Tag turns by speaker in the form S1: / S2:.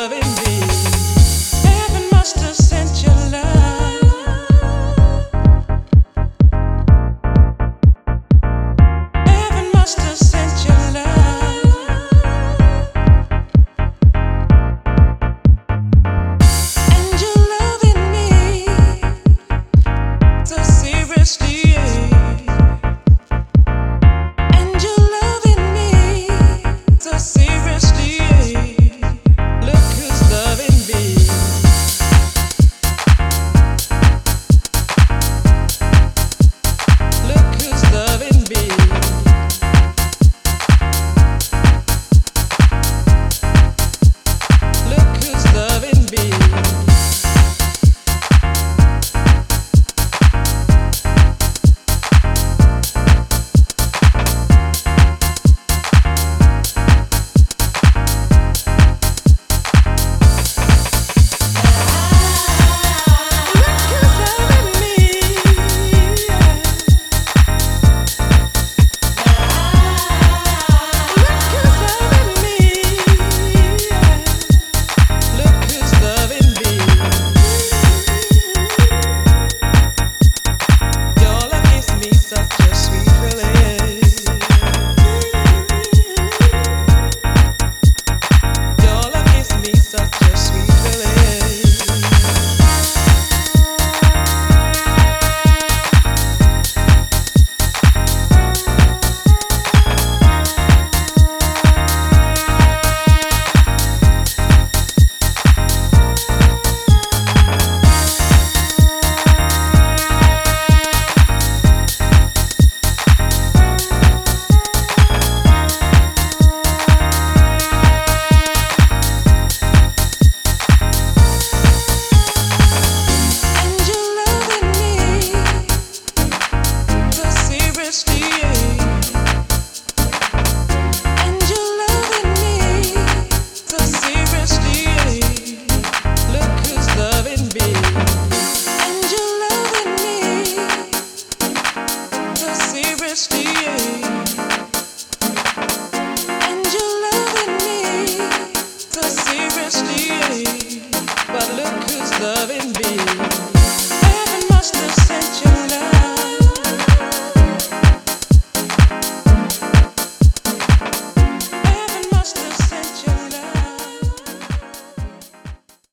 S1: loving